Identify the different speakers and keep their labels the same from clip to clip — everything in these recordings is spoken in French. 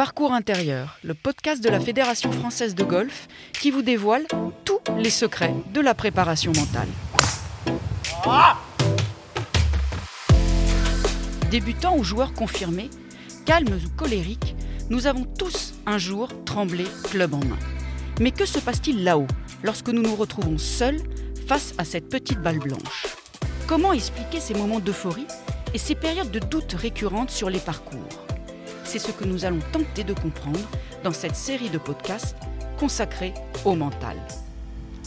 Speaker 1: Parcours intérieur, le podcast de la Fédération française de golf qui vous dévoile tous les secrets de la préparation mentale. Débutants ou joueurs confirmés, calmes ou colériques, nous avons tous un jour tremblé club en main. Mais que se passe-t-il là-haut lorsque nous nous retrouvons seuls face à cette petite balle blanche? Comment expliquer ces moments d'euphorie et ces périodes de doute récurrentes sur les parcours? C'est ce que nous allons tenter de comprendre dans cette série de podcasts consacrée au mental.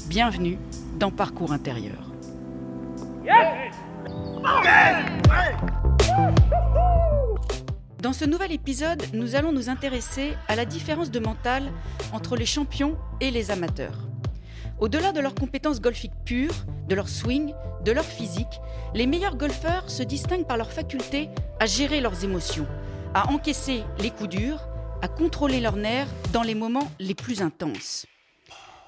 Speaker 1: Bienvenue dans Parcours intérieur. Dans ce nouvel épisode, nous allons nous intéresser à la différence de mental entre les champions et les amateurs. Au-delà de leurs compétences golfiques pures, de leur swing, de leur physique, les meilleurs golfeurs se distinguent par leur faculté à gérer leurs émotions, à encaisser les coups durs, à contrôler leurs nerfs dans les moments les plus intenses.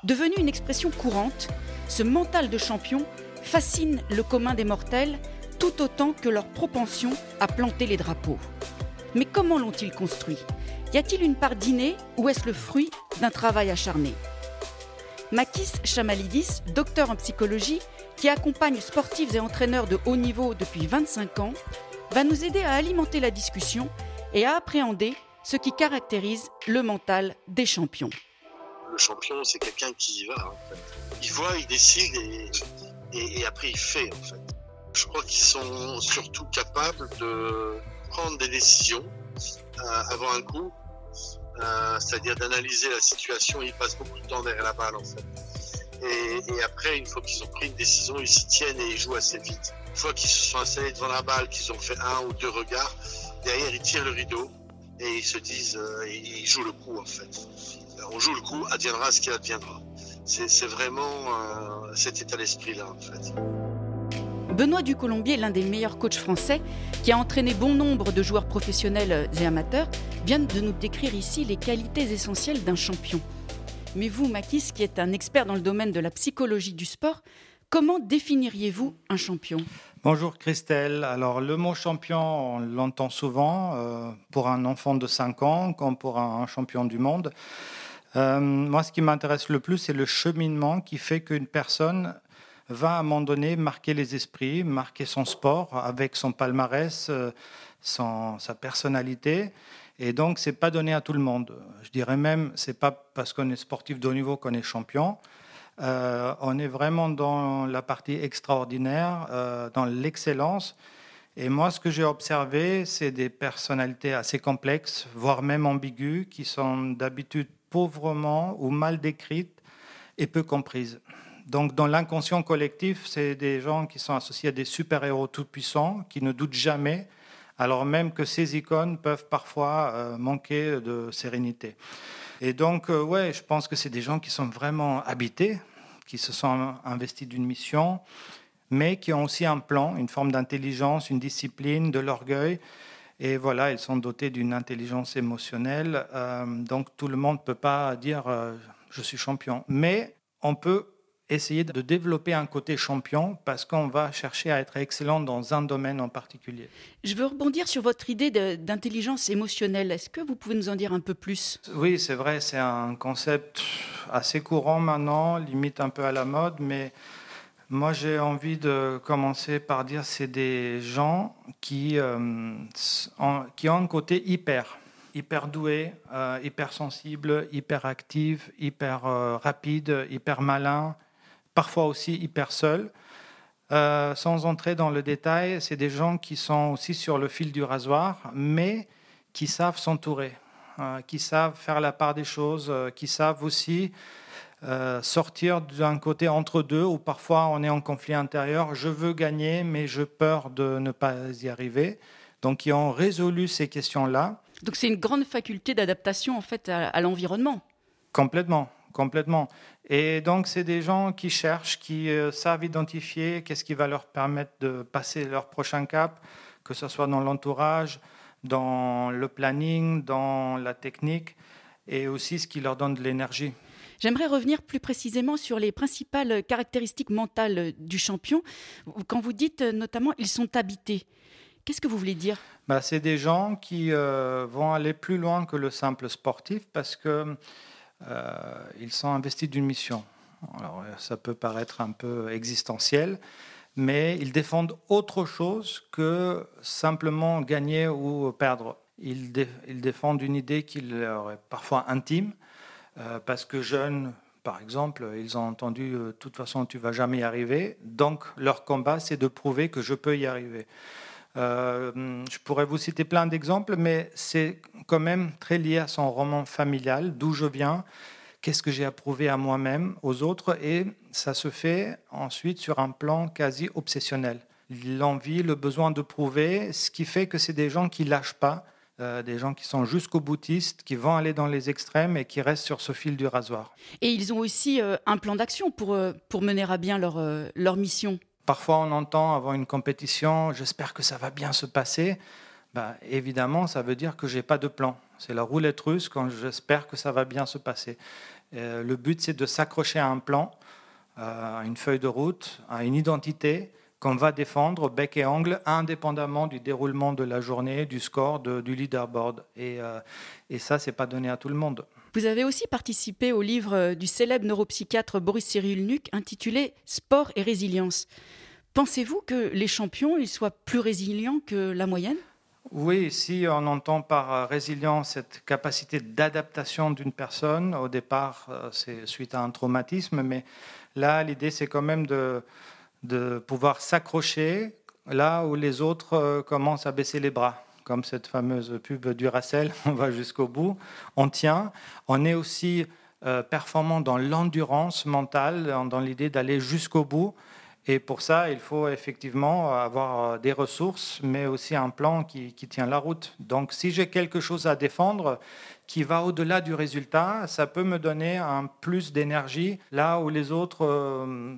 Speaker 1: Devenu une expression courante, ce mental de champion fascine le commun des mortels tout autant que leur propension à planter les drapeaux. Mais comment l'ont-ils construit? Y a-t-il une part d'inné ou est-ce le fruit d'un travail acharné? Makis Chamalidis, docteur en psychologie, qui accompagne sportifs et entraîneurs de haut niveau depuis 25 ans, va nous aider à alimenter la discussion et à appréhender ce qui caractérise le mental des champions.
Speaker 2: Le champion, c'est quelqu'un qui y va. Il voit, il décide et, après il fait. En fait. Je crois qu'ils sont surtout capables de prendre des décisions euh, avant un coup, euh, c'est-à-dire d'analyser la situation. Ils passent beaucoup de temps derrière la balle en fait. Et, après, une fois qu'ils ont pris une décision, ils s'y tiennent et ils jouent assez vite. Une fois qu'ils se sont installés devant la balle, qu'ils ont fait un ou deux regards, derrière, ils tirent le rideau et ils se disent, euh, ils jouent le coup en fait. On joue le coup, adviendra ce qui adviendra. C'est vraiment euh, cet état d'esprit-là en fait.
Speaker 1: Benoît Ducolombier, l'un des meilleurs coachs français, qui a entraîné bon nombre de joueurs professionnels et amateurs, vient de nous décrire ici les qualités essentielles d'un champion. Mais vous, Makis, qui êtes un expert dans le domaine de la psychologie du sport, comment définiriez-vous un champion?
Speaker 3: Bonjour Christelle. Alors le mot champion, on l'entend souvent euh, pour un enfant de 5 ans comme pour un, champion du monde. Euh, moi, ce qui m'intéresse le plus, c'est le cheminement qui fait qu'une personne va à un moment donné marquer les esprits, marquer son sport avec son palmarès, euh, sa personnalité. Et donc, c'est pas donné à tout le monde. Je dirais même, c'est pas parce qu'on est sportif de haut niveau qu'on est champion. Euh, on est vraiment dans la partie extraordinaire, euh, dans l'excellence. Et moi, ce que j'ai observé, c'est des personnalités assez complexes, voire même ambiguës, qui sont d'habitude pauvrement ou mal décrites et peu comprises. Donc, dans l'inconscient collectif, c'est des gens qui sont associés à des super-héros tout-puissants, qui ne doutent jamais, alors même que ces icônes peuvent parfois euh, manquer de sérénité. Et donc, euh, ouais, je pense que c'est des gens qui sont vraiment habités, qui se sont investis d'une mission, mais qui ont aussi un plan, une forme d'intelligence, une discipline, de l'orgueil. Et voilà, ils sont dotés d'une intelligence émotionnelle. Euh, donc, tout le monde ne peut pas dire euh, je suis champion. Mais on peut essayer de développer un côté champion parce qu'on va chercher à être excellent dans un domaine en particulier.
Speaker 1: Je veux rebondir sur votre idée d'intelligence émotionnelle. Est-ce que vous pouvez nous en dire un peu plus?
Speaker 3: Oui, c'est vrai, c'est un concept assez courant maintenant, limite un peu à la mode, mais moi j'ai envie de commencer par dire c'est des gens qui, euh, qui ont un côté hyper hyper doué, euh, hyper sensible, hyper actif, hyper euh, rapide, hyper malin, parfois aussi hyper seuls. Euh, sans entrer dans le détail, c'est des gens qui sont aussi sur le fil du rasoir, mais qui savent s'entourer, euh, qui savent faire la part des choses, euh, qui savent aussi sortir d'un côté entre deux, où parfois on est en conflit intérieur, je veux gagner, mais je peur de ne pas y arriver. Donc, ils ont résolu ces questions-là.
Speaker 1: Donc, c'est une grande faculté d'adaptation en fait à l'environnement.
Speaker 3: Complètement, complètement. Et donc, c'est des gens qui cherchent, qui euh, savent identifier qu'est-ce qui va leur permettre de passer leur prochain cap, que ce soit dans l'entourage, dans le planning, dans la technique, et aussi ce qui leur donne de l'énergie.
Speaker 1: J'aimerais revenir plus précisément sur les principales caractéristiques mentales du champion. Quand vous dites euh, notamment ils sont habités, Qu'est-ce que vous voulez dire?
Speaker 3: Bah, C'est des gens qui euh, vont aller plus loin que le simple sportif parce qu'ils euh, sont investis d'une mission. Alors, ça peut paraître un peu existentiel, mais ils défendent autre chose que simplement gagner ou perdre. Ils, ils défendent une idée qui leur est parfois intime, euh, parce que jeunes, par exemple, ils ont entendu de toute façon tu vas jamais y arriver. Donc leur combat, c'est de prouver que je peux y arriver. Euh, je pourrais vous citer plein d'exemples, mais c'est quand même très lié à son roman familial, d'où je viens, qu'est-ce que j'ai approuvé à moi-même, aux autres, et ça se fait ensuite sur un plan quasi obsessionnel. L'envie, le besoin de prouver, ce qui fait que c'est des gens qui lâchent pas, euh, des gens qui sont jusqu'au boutistes, qui vont aller dans les extrêmes et qui restent sur ce fil du rasoir.
Speaker 1: Et ils ont aussi euh, un plan d'action pour, pour mener à bien leur, leur mission.
Speaker 3: Parfois, on entend avant une compétition, j'espère que ça va bien se passer. Ben, évidemment, ça veut dire que j'ai pas de plan. C'est la roulette russe quand j'espère que ça va bien se passer. Euh, le but, c'est de s'accrocher à un plan, à une feuille de route, à une identité qu'on va défendre bec et ongle, indépendamment du déroulement de la journée, du score, du leaderboard. Et, euh, et ça, c'est pas donné à tout le monde.
Speaker 1: Vous avez aussi participé au livre du célèbre neuropsychiatre Boris Cyrulnik intitulé Sport et résilience. Pensez-vous que les champions ils soient plus résilients que la moyenne?
Speaker 3: Oui, si on entend par résilience cette capacité d'adaptation d'une personne, au départ, euh, c'est suite à un traumatisme, mais là, l'idée, c'est quand même de, de pouvoir s'accrocher là où les autres euh, commencent à baisser les bras comme cette fameuse pub du Racel, on va jusqu'au bout, on tient. On est aussi euh, performant dans l'endurance mentale, dans l'idée d'aller jusqu'au bout. Et pour ça, il faut effectivement avoir euh, des ressources, mais aussi un plan qui, tient la route. Donc si j'ai quelque chose à défendre qui va au-delà du résultat, ça peut me donner un plus d'énergie là où les autres euh,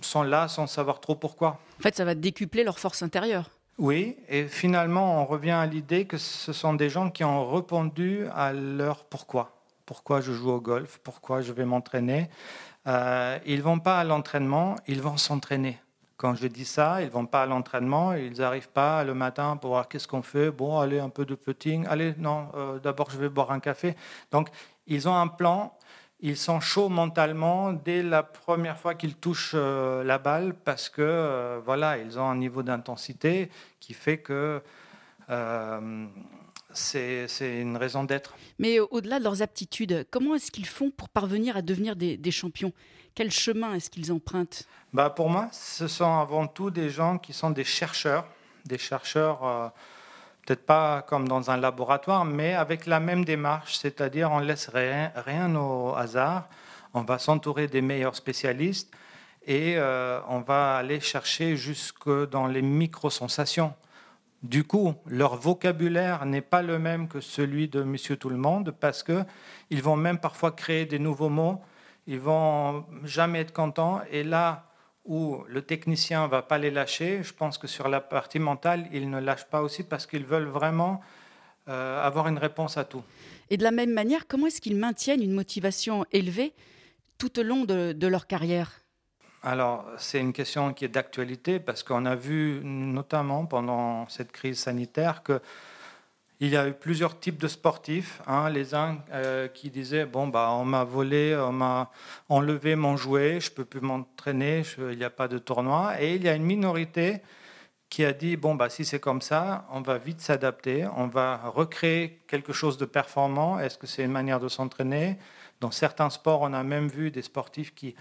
Speaker 3: sont là sans savoir trop pourquoi.
Speaker 1: En fait, ça va décupler leur force intérieure.
Speaker 3: Oui, et finalement, on revient à l'idée que ce sont des gens qui ont répondu à leur pourquoi. Pourquoi je joue au golf, pourquoi je vais m'entraîner? Euh, ils vont pas à l'entraînement, ils vont s'entraîner. Quand je dis ça, ils vont pas à l'entraînement, ils n'arrivent pas le matin pour voir qu'est-ce qu'on fait. Bon, allez, un peu de putting. Allez, non, euh, d'abord je vais boire un café. Donc, ils ont un plan ils sont chauds mentalement dès la première fois qu'ils touchent euh, la balle parce que euh, voilà, ils ont un niveau d'intensité qui fait que euh, c'est une raison d'être.
Speaker 1: Mais au-delà de leurs aptitudes, comment est-ce qu'ils font pour parvenir à devenir des, des champions? Quel chemin est-ce qu'ils empruntent?
Speaker 3: Bah Pour moi, ce sont avant tout des gens qui sont des chercheurs, des chercheurs peut-être pas comme dans un laboratoire, mais avec la même démarche, c'est-à-dire on laisse rien, au hasard, on va s'entourer des meilleurs spécialistes et euh, on va aller chercher jusque dans les micro-sensations. Du coup, leur vocabulaire n'est pas le même que celui de Monsieur Tout le Monde parce que ils vont même parfois créer des nouveaux mots. Ils vont jamais être contents et là, où le technicien va pas les lâcher. Je pense que sur la partie mentale, ils ne lâchent pas aussi parce qu'ils veulent vraiment euh, avoir une réponse à tout.
Speaker 1: Et de la même manière, comment est-ce qu'ils maintiennent une motivation élevée tout au long de leur carrière?
Speaker 3: Alors, c'est une question qui est d'actualité parce qu'on a vu notamment pendant cette crise sanitaire que il y a eu plusieurs types de sportifs. Hein. les uns euh, qui disaient bon bah on m'a volé, on m'a enlevé mon jouet, je peux plus m'entraîner, il n'y a pas de tournoi. Et il y a une minorité qui a dit bon bah si c'est comme ça, on va vite s'adapter, on va recréer quelque chose de performant. Est-ce que c'est une manière de s'entraîner? Dans certains sports, on a même vu des sportifs qui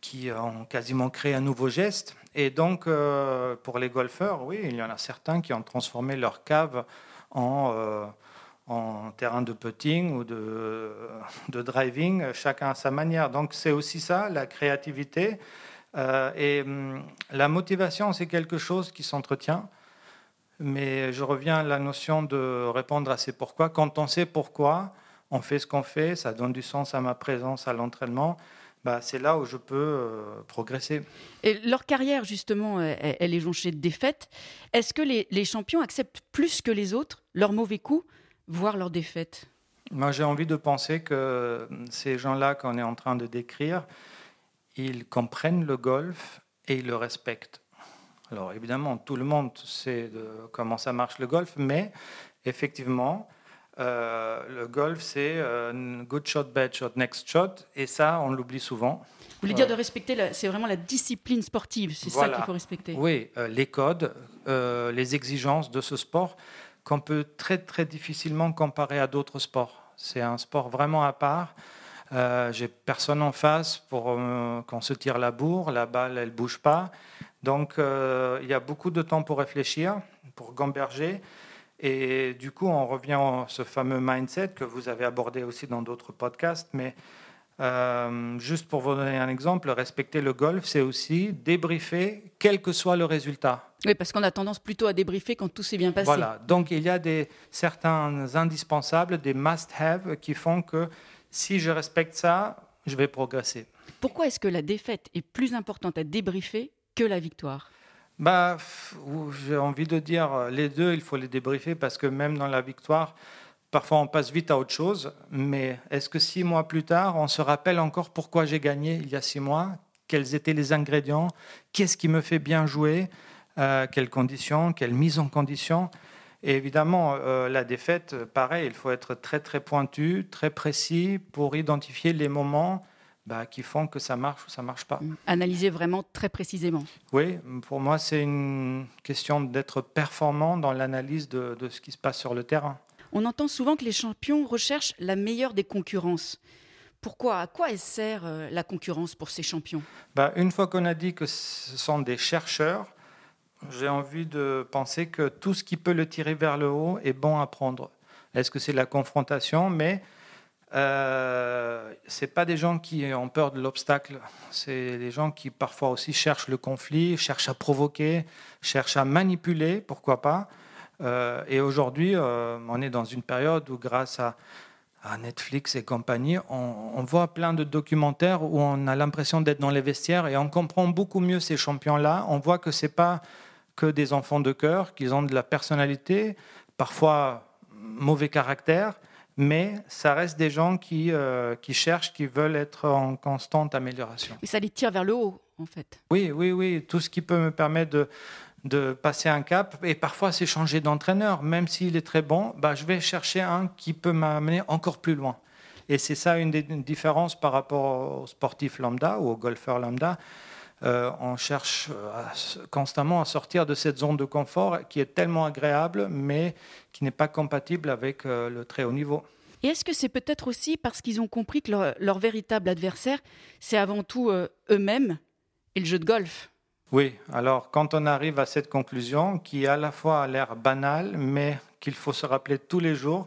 Speaker 3: qui ont quasiment créé un nouveau geste. Et donc, euh, pour les golfeurs, oui, il y en a certains qui ont transformé leur cave en, euh, en terrain de putting ou de, driving, chacun à sa manière. Donc c'est aussi ça, la créativité. Euh, et hum, la motivation, c'est quelque chose qui s'entretient. Mais je reviens à la notion de répondre à ces pourquoi. Quand on sait pourquoi, on fait ce qu'on fait, ça donne du sens à ma présence à l'entraînement. Bah, c'est là où je peux euh, progresser.
Speaker 1: Et leur carrière, justement, elle, est jonchée de défaites. Est-ce que les, les, champions acceptent plus que les autres leurs mauvais coups, voire leurs défaites?
Speaker 3: Moi, j'ai envie de penser que ces gens-là qu'on est en train de décrire, ils comprennent le golf et ils le respectent. Alors évidemment, tout le monde sait de comment ça marche le golf, mais effectivement, euh, le golf, c'est euh, good shot, bad shot, next shot, et ça, on l'oublie souvent.
Speaker 1: Vous voulez dire de respecter, c'est vraiment la discipline sportive, c'est ça qu'il faut respecter.
Speaker 3: Oui, euh, les codes, les exigences de ce sport qu'on peut très très difficilement comparer à d'autres sports. C'est un sport vraiment à part. J'ai personne en face pour qu'on se tire la bourre, la balle elle bouge pas. Donc il y a beaucoup de temps pour réfléchir, pour gamberger. Et du coup, on revient à ce fameux mindset que vous avez abordé aussi dans d'autres podcasts. Mais euh, juste pour vous donner un exemple, respecter le golf, c'est aussi débriefer, quel que soit le résultat.
Speaker 1: Oui, parce qu'on a tendance plutôt à débriefer quand tout s'est bien passé.
Speaker 3: Voilà, donc il y a des, certains indispensables, des must-have qui font que si je respecte ça, je vais progresser.
Speaker 1: Pourquoi est-ce que la défaite est plus importante à débriefer que la victoire?
Speaker 3: Bah, J'ai envie de dire euh, les deux, il faut les débriefer parce que même dans la victoire, parfois on passe vite à autre chose. Mais est-ce que six mois plus tard, on se rappelle encore pourquoi j'ai gagné il y a six mois? Quels étaient les ingrédients? Qu'est-ce qui me fait bien jouer? Euh, Quelles conditions? Quelle mise en condition? Et évidemment, euh, la défaite, pareil, il faut être très très pointu, très précis pour identifier les moments bah, qui font que ça marche ou ça marche pas. Mm.
Speaker 1: Analyser vraiment très précisément.
Speaker 3: Oui, pour moi, c'est une question d'être performant dans l'analyse de, ce qui se passe sur le terrain.
Speaker 1: On entend souvent que les champions recherchent la meilleure des concurrences. Pourquoi À quoi sert euh, la concurrence pour ces champions?
Speaker 3: Bah, Une fois qu'on a dit que ce sont des chercheurs, j'ai envie de penser que tout ce qui peut le tirer vers le haut est bon à prendre. Est-ce que c'est la confrontation? Mais euh, c'est pas des gens qui ont peur de l'obstacle, c'est des gens qui parfois aussi cherchent le conflit, cherchent à provoquer, cherchent à manipuler, pourquoi pas. Euh, et aujourd'hui, euh, on est dans une période où, grâce à, Netflix et compagnie, on, voit plein de documentaires où on a l'impression d'être dans les vestiaires et on comprend beaucoup mieux ces champions-là. On voit que c'est pas que des enfants de cœur, qu'ils ont de la personnalité, parfois mauvais caractère mais ça reste des gens qui, euh, qui cherchent, qui veulent être en constante amélioration.
Speaker 1: Et ça les tire vers le haut, en fait.
Speaker 3: Oui, oui, oui. Tout ce qui peut me permettre de, de passer un cap, et parfois c'est changer d'entraîneur. Même s'il est très bon, bah, je vais chercher un qui peut m'amener encore plus loin. Et c'est ça une des différences par rapport aux sportifs lambda ou aux golfeurs lambda. Euh, on cherche euh, constamment à sortir de cette zone de confort qui est tellement agréable, mais qui n'est pas compatible avec euh, le très haut niveau.
Speaker 1: Et est-ce que c'est peut-être aussi parce qu'ils ont compris que leur, véritable adversaire, c'est avant tout eux-mêmes et le jeu de golf?
Speaker 3: Oui, alors quand on arrive à cette conclusion, qui à la fois a l'air banale, mais qu'il faut se rappeler tous les jours,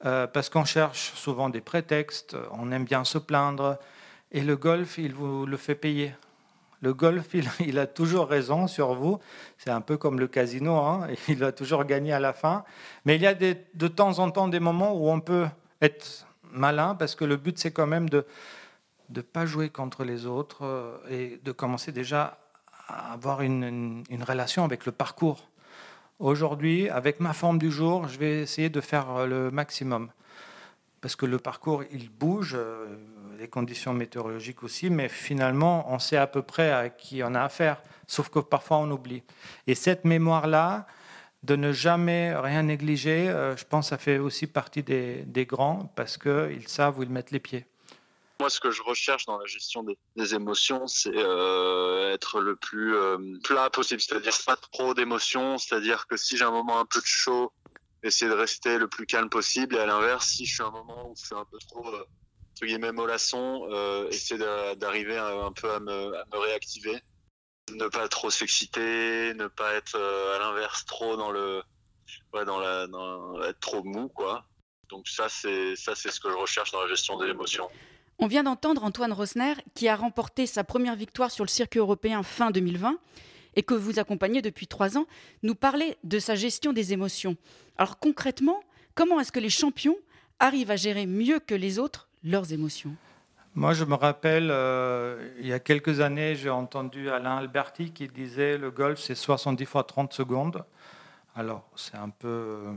Speaker 3: parce qu'on cherche souvent des prétextes, on aime bien se plaindre, et le golf, il vous le fait payer. Le golf, il, a toujours raison sur vous. C'est un peu comme le casino, hein. il va toujours gagner à la fin. Mais il y a de temps en temps des moments où on peut être malin, parce que le but, c'est quand même de ne pas jouer contre les autres euh, et de commencer déjà à avoir une, relation avec le parcours. Aujourd'hui, avec ma forme du jour, je vais essayer de faire le maximum. Parce que le parcours, il bouge, euh, les conditions météorologiques aussi, mais finalement, on sait à peu près à qui on a affaire, sauf que parfois on oublie. Et cette mémoire-là, de ne jamais rien négliger, euh, je pense ça fait aussi partie des, grands, parce qu'ils savent où ils mettent les pieds.
Speaker 2: Moi, ce que je recherche dans la gestion des, émotions, c'est euh, être le plus euh, plat possible, c'est-à-dire pas trop d'émotions, c'est-à-dire que si j'ai un moment un peu de chaud, essayer de rester le plus calme possible, et à l'inverse, si je suis un moment où je suis un peu trop entre guillemets mollasson, euh, essayer d'arriver un, peu à me, réactiver, ne pas trop s'exciter, ne pas être euh, à l'inverse trop dans le, ouais, dans la, être trop mou quoi. Donc ça c'est ça c'est ce que je recherche dans la gestion des émotions.
Speaker 1: On vient d'entendre Antoine Rosner qui a remporté sa première victoire sur le circuit européen fin 2020 et que vous accompagnez depuis trois ans, nous parler de sa gestion des émotions. Alors concrètement, comment est-ce que les champions arrivent à gérer mieux que les autres leurs émotions
Speaker 3: Moi, je me rappelle, euh, il y a quelques années, j'ai entendu Alain Alberti qui disait le golf, c'est 70 fois 30 secondes. Alors, c'est un peu euh,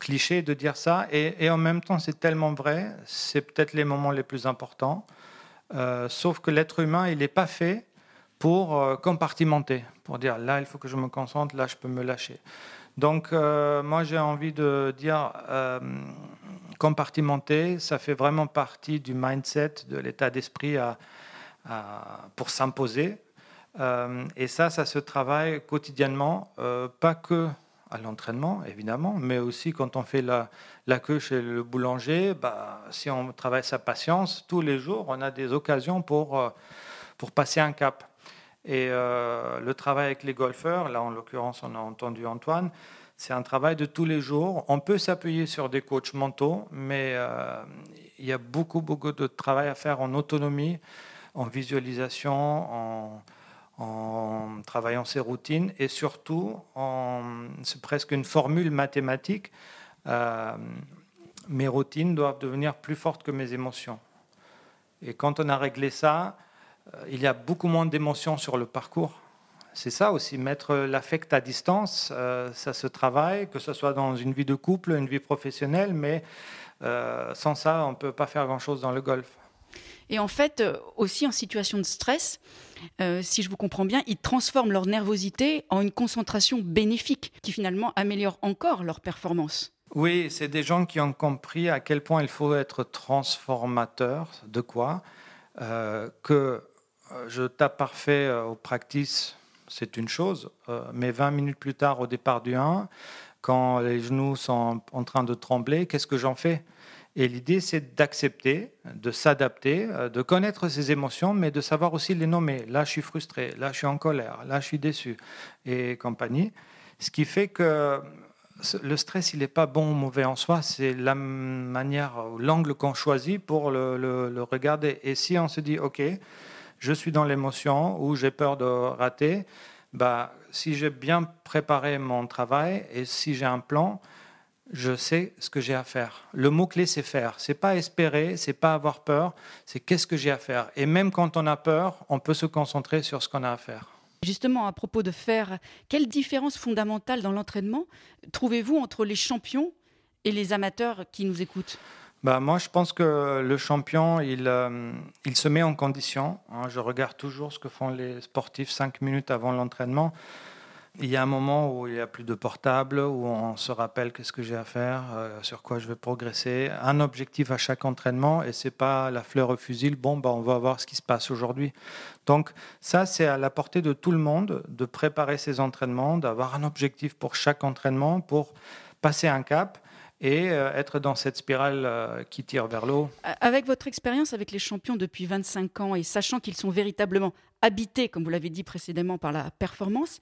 Speaker 3: cliché de dire ça, et, en même temps, c'est tellement vrai, c'est peut-être les moments les plus importants. Euh, sauf que l'être humain, il n'est pas fait pour compartimenter, pour dire là, il faut que je me concentre, là, je peux me lâcher. Donc, moi, j'ai envie de dire compartimenter, ça fait vraiment partie du mindset, de l'état d'esprit pour s'imposer. et ça, ça se travaille quotidiennement, pas que à l'entraînement, évidemment, mais aussi quand on fait la, la queue chez le boulanger, bah, si on travaille sa patience, tous les jours, on a des occasions pour, pour passer un cap. Et euh, le travail avec les golfeurs, là en l'occurrence on a entendu Antoine, c'est un travail de tous les jours. On peut s'appuyer sur des coachs mentaux, mais euh, il y a beaucoup, beaucoup de travail à faire en autonomie, en visualisation, en, travaillant ses routines et surtout, c'est presque une formule mathématique. Euh, mes routines doivent devenir plus fortes que mes émotions. Et quand on a réglé ça, euh, il y a beaucoup moins d'émotions sur le parcours. C'est ça aussi, mettre l'affect à distance, euh, ça se travaille, que ce soit dans une vie de couple, une vie professionnelle, mais euh, sans ça, on ne peut pas faire grand-chose dans le golf.
Speaker 1: Et en fait, aussi en situation de stress, si je vous comprends bien, ils transforment leur nervosité en une concentration bénéfique qui finalement améliore encore leur performance.
Speaker 3: Oui, c'est des gens qui ont compris à quel point il faut être transformateur. De quoi Que euh, je tape parfait euh, au practice, c'est une chose, euh, mais 20 minutes plus tard, au départ du 1, quand les genoux sont en train de trembler, qu'est-ce que j'en fais? Et l'idée, c'est d'accepter, de s'adapter, de connaître ses émotions, mais de savoir aussi les nommer. Là, je suis frustré, là, je suis en colère, là, je suis déçu, et compagnie. Ce qui fait que le stress, il n'est pas bon ou mauvais en soi, c'est la manière, l'angle qu'on choisit pour le, le, regarder. Et si on se dit, OK, je suis dans l'émotion ou j'ai peur de rater, bah, si j'ai bien préparé mon travail et si j'ai un plan, je sais ce que j'ai à faire. Le mot-clé, c'est faire. C'est pas espérer, c'est pas avoir peur, c'est qu'est-ce que j'ai à faire. Et même quand on a peur, on peut se concentrer sur ce qu'on a à faire.
Speaker 1: Justement, à propos de faire, quelle différence fondamentale dans l'entraînement trouvez-vous entre les champions et les amateurs qui nous écoutent?
Speaker 3: Bah, moi, je pense que le champion, il, euh, il se met en condition. Hein. Je regarde toujours ce que font les sportifs cinq minutes avant l'entraînement. Il y a un moment où il n'y a plus de portable, où on se rappelle qu'est-ce que j'ai à faire, euh, sur quoi je vais progresser. Un objectif à chaque entraînement, et c'est pas la fleur au fusil. Bon, bah, on va voir ce qui se passe aujourd'hui. Donc ça, c'est à la portée de tout le monde de préparer ses entraînements, d'avoir un objectif pour chaque entraînement, pour passer un cap et euh, être dans cette spirale euh, qui tire vers l'eau.
Speaker 1: Avec votre expérience avec les champions depuis 25 ans et sachant qu'ils sont véritablement habités, comme vous l'avez dit précédemment, par la performance,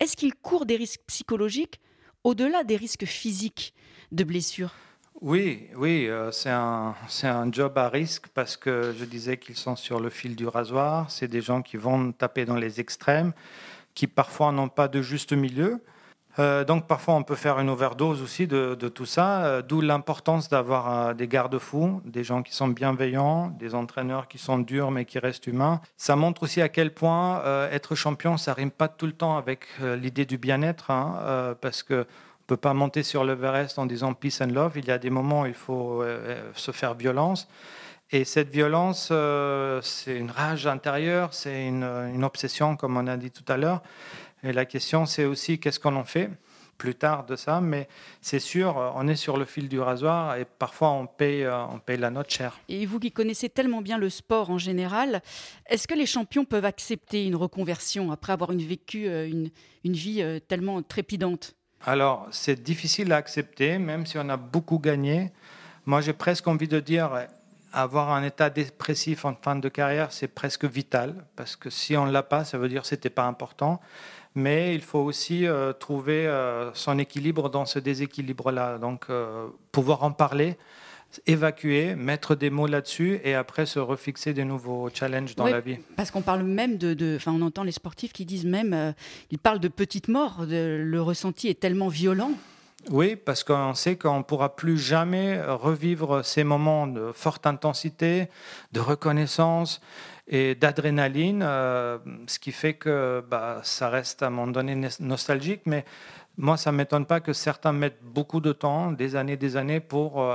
Speaker 1: est-ce qu'ils courent des risques psychologiques au-delà des risques physiques de blessures?
Speaker 3: Oui, oui, euh, c'est un, un, job à risque parce que je disais qu'ils sont sur le fil du rasoir. C'est des gens qui vont taper dans les extrêmes, qui parfois n'ont pas de juste milieu. Euh, donc parfois on peut faire une overdose aussi de, tout ça, euh, d'où l'importance d'avoir euh, des garde-fous, des gens qui sont bienveillants, des entraîneurs qui sont durs mais qui restent humains. Ça montre aussi à quel point être champion, ça rime pas tout le temps avec l'idée du bien-être, hein, parce que on peut pas monter sur l'Everest en disant peace and love. Il y a des moments où il faut se faire violence. Et cette violence, c'est une rage intérieure, c'est une, une obsession, comme on a dit tout à l'heure. Et la question, c'est aussi qu'est-ce qu'on en fait plus tard de ça, mais c'est sûr, on est sur le fil du rasoir et parfois on paye, euh, on paye la note chère.
Speaker 1: Et vous qui connaissez tellement bien le sport en général, est-ce que les champions peuvent accepter une reconversion après avoir vécu euh, une, une vie euh, tellement trépidante?
Speaker 3: Alors, c'est difficile à accepter, même si on a beaucoup gagné. Moi, j'ai presque envie de dire, avoir un état dépressif en fin de carrière, c'est presque vital, parce que si on ne l'a pas, ça veut dire que ce n'était pas important mais il faut aussi euh, trouver euh, son équilibre dans ce déséquilibre-là. Donc, euh, pouvoir en parler, évacuer, mettre des mots là-dessus et après se refixer des nouveaux challenges dans la vie.
Speaker 1: Parce qu'on parle même de, enfin, on entend les sportifs qui disent même, ils parlent de petites morts. le ressenti est tellement violent.
Speaker 3: Oui, parce qu'on sait qu'on ne pourra plus jamais revivre ces moments de forte intensité, de reconnaissance et d'adrénaline, euh, ce qui fait que bah, ça reste à un moment donné nostalgique, mais moi, ça ne m'étonne pas que certains mettent beaucoup de temps, des années, des années, pour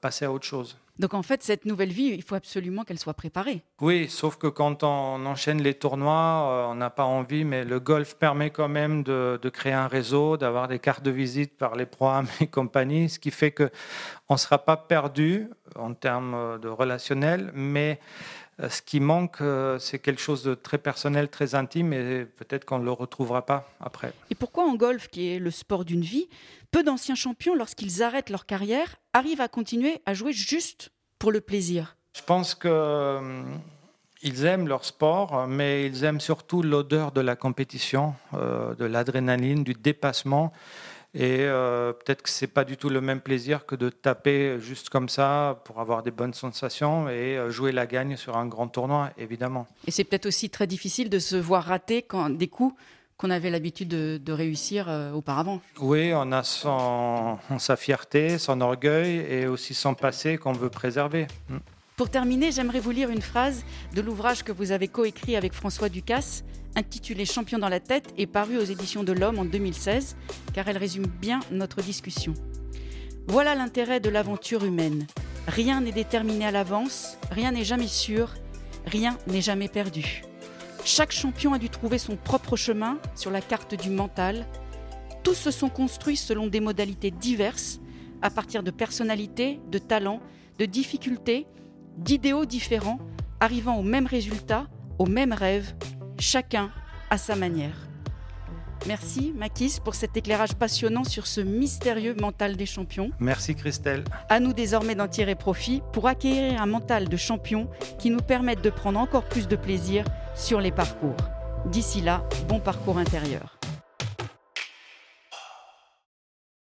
Speaker 3: passer à autre chose.
Speaker 1: Donc en fait, cette nouvelle vie, il faut absolument qu'elle soit préparée.
Speaker 3: Oui, sauf que quand on enchaîne les tournois, euh, on n'a pas envie, mais le golf permet quand même de, créer un réseau, d'avoir des cartes de visite par les programmes et compagnie, ce qui fait qu'on ne sera pas perdu en termes de relationnel, mais euh, ce qui manque, euh, c'est quelque chose de très personnel, très intime, et peut-être qu'on ne le retrouvera pas après.
Speaker 1: Et pourquoi en golf, qui est le sport d'une vie, peu d'anciens champions, lorsqu'ils arrêtent leur carrière, arrivent à continuer à jouer juste pour le plaisir?
Speaker 3: Je pense qu'ils euh, aiment leur sport, mais ils aiment surtout l'odeur de la compétition, de l'adrénaline, du dépassement. Et euh, peut-être que c'est pas du tout le même plaisir que de taper juste comme ça pour avoir des bonnes sensations et euh, jouer la gagne sur un grand tournoi, évidemment.
Speaker 1: Et c'est peut-être aussi très difficile de se voir rater quand, des coups qu'on avait l'habitude de, réussir euh, auparavant.
Speaker 3: Oui, on a son, sa fierté, son orgueil et aussi son passé qu'on veut préserver.
Speaker 1: Pour terminer, j'aimerais vous lire une phrase de l'ouvrage que vous avez coécrit avec François Ducasse, intitulé Champion dans la tête et paru aux éditions de l'Homme en 2016, car elle résume bien notre discussion. Voilà l'intérêt de l'aventure humaine. Rien n'est déterminé à l'avance, rien n'est jamais sûr, rien n'est jamais perdu. Chaque champion a dû trouver son propre chemin sur la carte du mental. Tous se sont construits selon des modalités diverses, à partir de personnalités, de talents, de difficultés, d'idéaux différents, arrivant au même résultat, au même rêve, chacun à sa manière. Merci Makis pour cet éclairage passionnant sur ce mystérieux mental des champions.
Speaker 3: Merci Christelle.
Speaker 1: À nous désormais d'en tirer profit pour acquérir un mental de champion qui nous permette de prendre encore plus de plaisir sur les parcours. D'ici là, bon parcours intérieur.